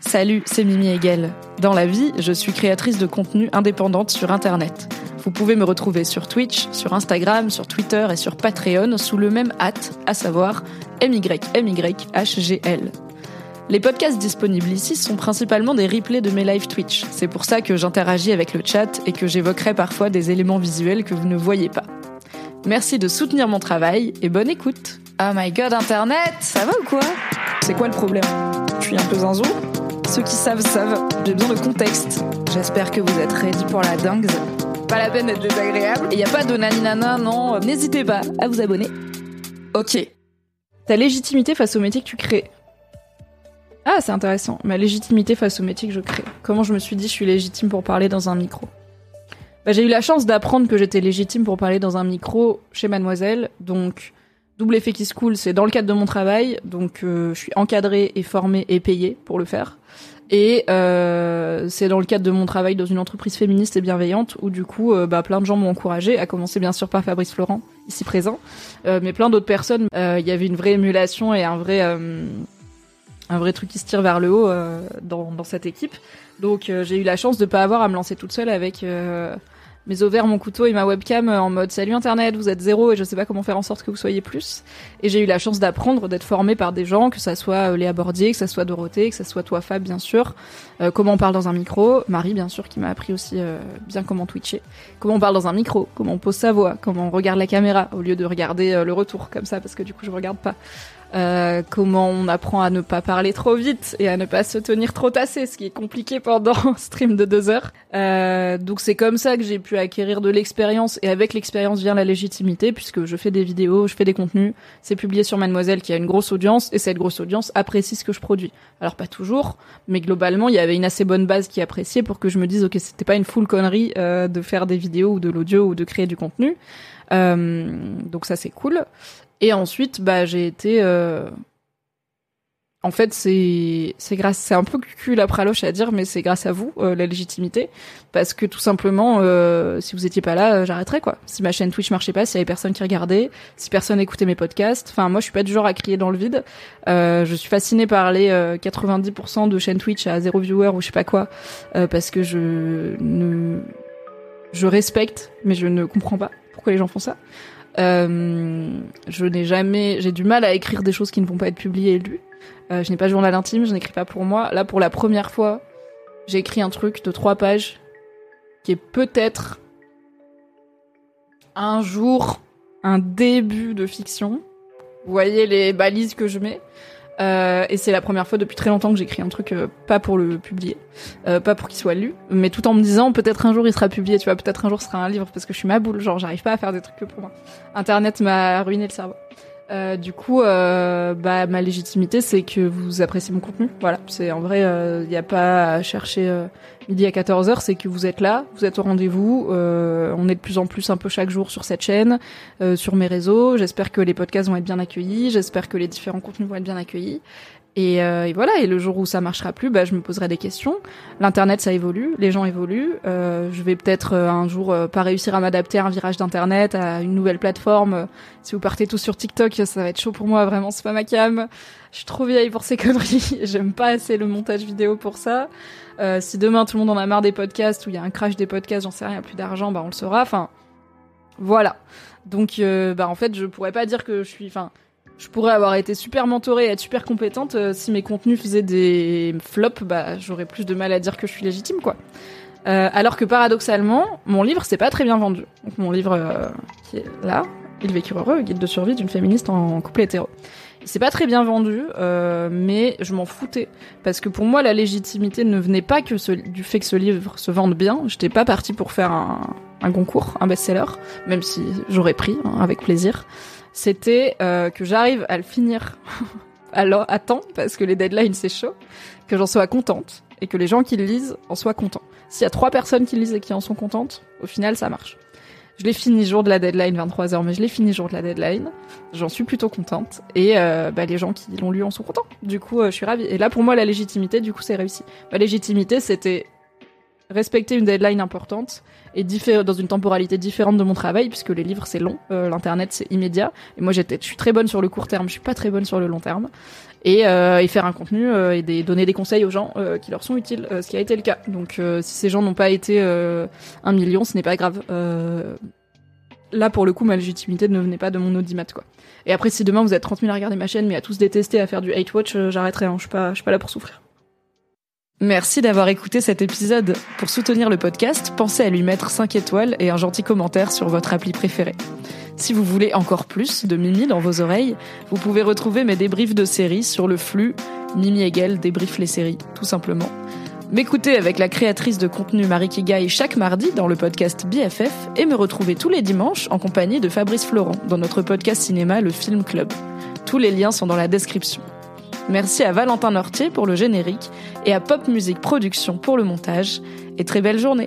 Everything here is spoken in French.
Salut, c'est Mimi Hegel. Dans la vie, je suis créatrice de contenu indépendante sur Internet. Vous pouvez me retrouver sur Twitch, sur Instagram, sur Twitter et sur Patreon sous le même hâte, à savoir MYMYHGL. Les podcasts disponibles ici sont principalement des replays de mes live Twitch. C'est pour ça que j'interagis avec le chat et que j'évoquerai parfois des éléments visuels que vous ne voyez pas. Merci de soutenir mon travail et bonne écoute. Oh my god, Internet, ça va ou quoi? C'est quoi le problème? Je suis un peu zinzou Ceux qui savent savent, j'ai besoin de contexte. J'espère que vous êtes ready pour la dingue. Pas la peine d'être désagréable. Et y a pas de naninana, non, n'hésitez pas à vous abonner. Ok. Ta légitimité face au métier que tu crées. Ah, c'est intéressant. Ma légitimité face au métier que je crée. Comment je me suis dit je suis légitime pour parler dans un micro? Bah, J'ai eu la chance d'apprendre que j'étais légitime pour parler dans un micro chez Mademoiselle. Donc, double effet qui se coule, c'est dans le cadre de mon travail. Donc, euh, je suis encadrée et formée et payée pour le faire. Et euh, c'est dans le cadre de mon travail dans une entreprise féministe et bienveillante où du coup, euh, bah, plein de gens m'ont encouragée, à commencer bien sûr par Fabrice Florent, ici présent, mais plein d'autres personnes. Il y avait une vraie émulation et un vrai un vrai truc qui se tire vers le haut dans, dans cette équipe. Donc j'ai eu la chance de pas avoir à me lancer toute seule avec mes ovaires, mon couteau et ma webcam en mode salut internet, vous êtes zéro et je sais pas comment faire en sorte que vous soyez plus. Et j'ai eu la chance d'apprendre, d'être formée par des gens, que ça soit Léa Bordier, que ça soit Dorothée, que ça soit toi Fab bien sûr, comment on parle dans un micro, Marie bien sûr qui m'a appris aussi bien comment twitcher, comment on parle dans un micro, comment on pose sa voix, comment on regarde la caméra? Au lieu de regarder le retour comme ça parce que du coup je regarde pas. Euh, comment on apprend à ne pas parler trop vite et à ne pas se tenir trop tassé, ce qui est compliqué pendant un stream de deux heures. Euh, donc c'est comme ça que j'ai pu acquérir de l'expérience et avec l'expérience vient la légitimité puisque je fais des vidéos, je fais des contenus, c'est publié sur Mademoiselle qui a une grosse audience et cette grosse audience apprécie ce que je produis. Alors pas toujours, mais globalement il y avait une assez bonne base qui appréciait pour que je me dise ok c'était pas une full connerie euh, de faire des vidéos ou de l'audio ou de créer du contenu. Euh, donc ça c'est cool. Et ensuite, bah, j'ai été. Euh... En fait, c'est c'est grâce, c'est un peu cul la praloche à dire, mais c'est grâce à vous euh, la légitimité, parce que tout simplement, euh, si vous étiez pas là, euh, j'arrêterais quoi. Si ma chaîne Twitch marchait pas, s'il y avait personne qui regardait, si personne écoutait mes podcasts, enfin moi je suis pas du genre à crier dans le vide. Euh, je suis fascinée par les 90% de chaînes Twitch à zéro viewer ou je sais pas quoi, parce que je ne je respecte, mais je ne comprends pas pourquoi les gens font ça. Euh, je n'ai jamais, j'ai du mal à écrire des choses qui ne vont pas être publiées et lues. Euh, je n'ai pas de journal intime, je n'écris pas pour moi. Là, pour la première fois, j'ai écrit un truc de trois pages qui est peut-être un jour un début de fiction. Vous voyez les balises que je mets. Euh, et c'est la première fois depuis très longtemps que j'écris un truc euh, pas pour le publier, euh, pas pour qu'il soit lu, mais tout en me disant peut-être un jour il sera publié, tu vois, peut-être un jour ce sera un livre parce que je suis ma boule, genre j'arrive pas à faire des trucs que pour moi. Internet m'a ruiné le cerveau. Euh, du coup, euh, bah, ma légitimité, c'est que vous appréciez mon contenu. Voilà, c'est en vrai, il euh, n'y a pas à chercher midi à 14h, c'est que vous êtes là, vous êtes au rendez-vous. on est de plus en plus un peu chaque jour sur cette chaîne, sur mes réseaux. J'espère que les podcasts vont être bien accueillis, j'espère que les différents contenus vont être bien accueillis. Et, euh, et, voilà, et le jour où ça marchera plus, bah, je me poserai des questions. L'internet, ça évolue, les gens évoluent. Euh, je vais peut-être euh, un jour pas réussir à m'adapter à un virage d'internet, à une nouvelle plateforme. Si vous partez tous sur TikTok, ça va être chaud pour moi. Vraiment, c'est pas ma cam. Je suis trop vieille pour ces conneries. J'aime pas assez le montage vidéo pour ça. Si demain tout le monde en a marre des podcasts ou il y a un crash des podcasts, j'en sais rien, plus d'argent, bah on le saura. Enfin, voilà. Donc, bah en fait, je pourrais pas dire que je suis. Enfin je pourrais avoir été super mentorée et être super compétente. Euh, si mes contenus faisaient des flops, bah, j'aurais plus de mal à dire que je suis légitime, quoi. Euh, alors que paradoxalement, mon livre c'est pas très bien vendu. Donc mon livre euh, qui est là, Il vécure heureux, guide de survie d'une féministe en couple hétéro. C'est pas très bien vendu, euh, mais je m'en foutais parce que pour moi la légitimité ne venait pas que ce, du fait que ce livre se vende bien. J'étais pas partie pour faire un, un concours, un best-seller, même si j'aurais pris hein, avec plaisir c'était euh, que j'arrive à le finir alors à temps parce que les deadlines c'est chaud, que j'en sois contente et que les gens qui le lisent en soient contents. S'il y a trois personnes qui le lisent et qui en sont contentes, au final ça marche. Je l'ai fini jour de la deadline 23h, mais je l'ai fini jour de la deadline. J'en suis plutôt contente et euh, bah, les gens qui l'ont lu en sont contents. Du coup, euh, je suis ravie. Et là, pour moi, la légitimité, du coup, c'est réussi. Ma légitimité, c'était respecter une deadline importante et dans une temporalité différente de mon travail puisque les livres c'est long, euh, l'internet c'est immédiat et moi j'étais je suis très bonne sur le court terme, je suis pas très bonne sur le long terme et, euh, faire un contenu euh, et des, donner des conseils aux gens euh, qui leur sont utiles, ce qui a été le cas. Donc si ces gens n'ont pas été un million, ce n'est pas grave. là, pour le coup, ma légitimité ne venait pas de mon audimat, quoi. Et après, si demain vous êtes 30 000 à regarder ma chaîne, mais à tous détester, à faire du hate watch, j'arrêterai. Hein. Je suis suis pas là pour souffrir. Merci d'avoir écouté cet épisode. Pour soutenir le podcast, pensez à lui mettre 5 étoiles et un gentil commentaire sur votre appli préférée. Si vous voulez encore plus de Mimi dans vos oreilles, vous pouvez retrouver mes débriefs de séries sur le flux Mimi Egel débrief les séries, tout simplement. M'écouter avec la créatrice de contenu Marie Kigai chaque mardi dans le podcast BFF et me retrouver tous les dimanches en compagnie de Fabrice Florent dans notre podcast cinéma Le Film Club. Tous les liens sont dans la description. Merci à Valentin Nortier pour le générique et à Pop Music Production pour le montage. Et très belle journée